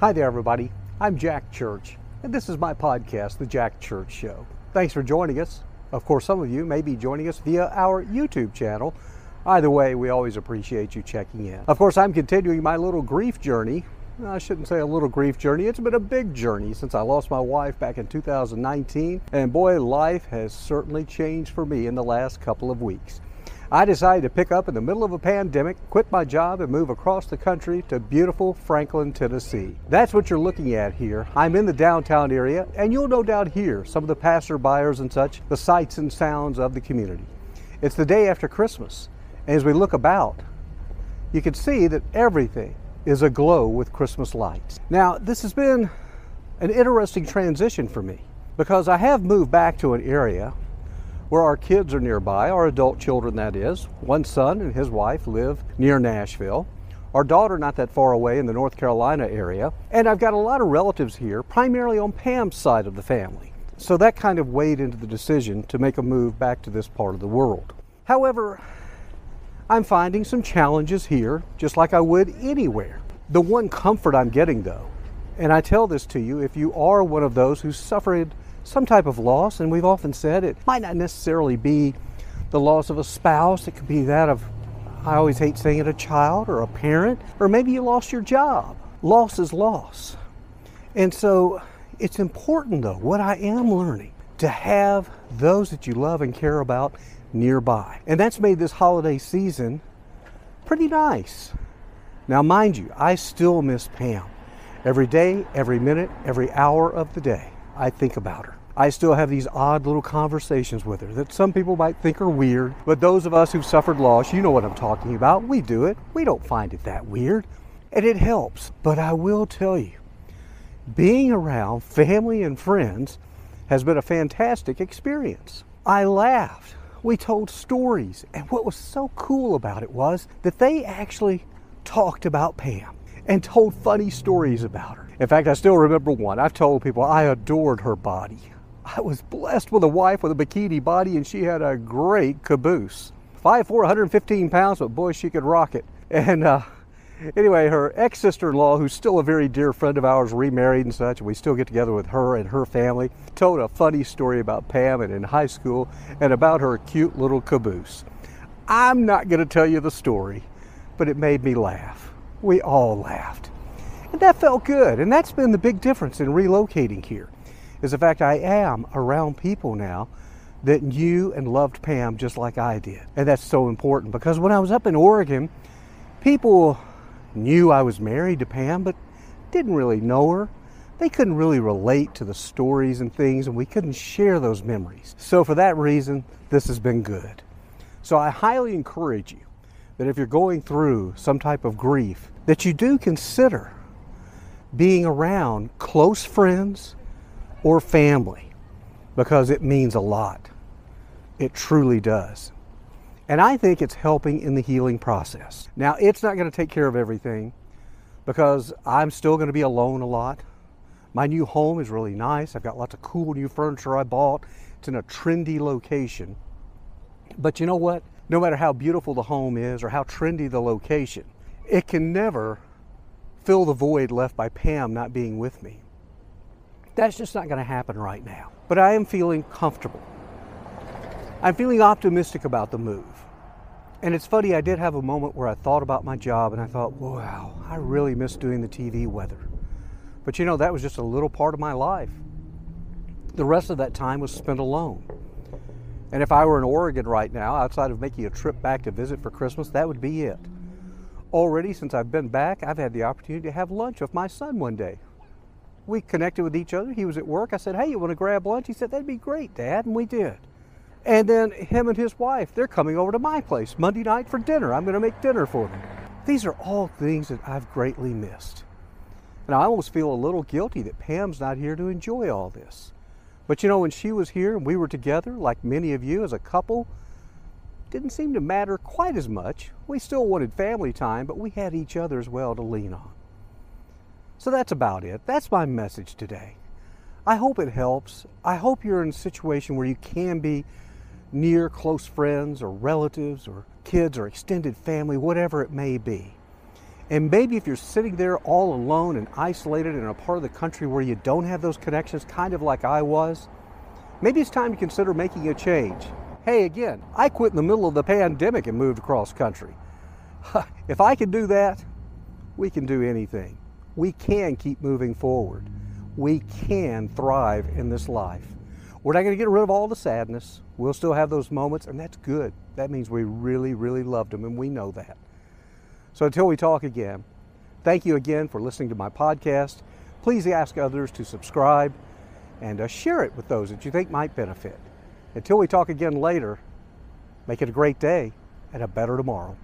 Hi there, everybody. I'm Jack Church, and this is my podcast, The Jack Church Show. Thanks for joining us. Of course, some of you may be joining us via our YouTube channel. Either way, we always appreciate you checking in. Of course, I'm continuing my little grief journey. I shouldn't say a little grief journey, it's been a big journey since I lost my wife back in 2019, and boy, life has certainly changed for me in the last couple of weeks. I decided to pick up in the middle of a pandemic, quit my job, and move across the country to beautiful Franklin, Tennessee. That's what you're looking at here. I'm in the downtown area, and you'll no doubt hear some of the passerbyers and such, the sights and sounds of the community. It's the day after Christmas, and as we look about, you can see that everything is aglow with Christmas lights. Now, this has been an interesting transition for me because I have moved back to an area where our kids are nearby, our adult children, that is. One son and his wife live near Nashville. Our daughter, not that far away in the North Carolina area. And I've got a lot of relatives here, primarily on Pam's side of the family. So that kind of weighed into the decision to make a move back to this part of the world. However, I'm finding some challenges here, just like I would anywhere. The one comfort I'm getting, though, and I tell this to you if you are one of those who suffered some type of loss, and we've often said it might not necessarily be the loss of a spouse, it could be that of, I always hate saying it, a child or a parent, or maybe you lost your job. Loss is loss. And so it's important, though, what I am learning to have those that you love and care about nearby. And that's made this holiday season pretty nice. Now, mind you, I still miss Pam. Every day, every minute, every hour of the day, I think about her. I still have these odd little conversations with her that some people might think are weird, but those of us who've suffered loss, you know what I'm talking about. We do it. We don't find it that weird. And it helps. But I will tell you, being around family and friends has been a fantastic experience. I laughed. We told stories. And what was so cool about it was that they actually talked about Pam and told funny stories about her. In fact, I still remember one. I've told people I adored her body. I was blessed with a wife with a bikini body, and she had a great caboose. 5'4", 115 pounds, but boy, she could rock it. And uh, anyway, her ex sister in law, who's still a very dear friend of ours, remarried and such, and we still get together with her and her family, told a funny story about Pam and in high school and about her cute little caboose. I'm not going to tell you the story, but it made me laugh. We all laughed. And that felt good. And that's been the big difference in relocating here is the fact I am around people now that knew and loved Pam just like I did. And that's so important because when I was up in Oregon, people knew I was married to Pam, but didn't really know her. They couldn't really relate to the stories and things, and we couldn't share those memories. So, for that reason, this has been good. So, I highly encourage you that if you're going through some type of grief, that you do consider being around close friends or family because it means a lot. It truly does. And I think it's helping in the healing process. Now, it's not going to take care of everything because I'm still going to be alone a lot. My new home is really nice. I've got lots of cool new furniture I bought. It's in a trendy location. But you know what? No matter how beautiful the home is or how trendy the location, it can never fill the void left by Pam not being with me. That's just not going to happen right now. But I am feeling comfortable. I'm feeling optimistic about the move. And it's funny, I did have a moment where I thought about my job and I thought, wow, I really miss doing the TV weather. But you know, that was just a little part of my life. The rest of that time was spent alone. And if I were in Oregon right now, outside of making a trip back to visit for Christmas, that would be it. Already, since I've been back, I've had the opportunity to have lunch with my son one day we connected with each other. He was at work. I said, Hey, you want to grab lunch? He said, That'd be great, Dad. And we did. And then him and his wife, they're coming over to my place Monday night for dinner. I'm going to make dinner for them. These are all things that I've greatly missed. And I almost feel a little guilty that Pam's not here to enjoy all this. But you know, when she was here and we were together, like many of you as a couple, didn't seem to matter quite as much. We still wanted family time, but we had each other as well to lean on. So that's about it. That's my message today. I hope it helps. I hope you're in a situation where you can be near close friends or relatives or kids or extended family, whatever it may be. And maybe if you're sitting there all alone and isolated in a part of the country where you don't have those connections, kind of like I was, maybe it's time to consider making a change. Hey, again, I quit in the middle of the pandemic and moved across country. if I can do that, we can do anything. We can keep moving forward. We can thrive in this life. We're not going to get rid of all the sadness. We'll still have those moments, and that's good. That means we really, really loved them, and we know that. So until we talk again, thank you again for listening to my podcast. Please ask others to subscribe and uh, share it with those that you think might benefit. Until we talk again later, make it a great day and a better tomorrow.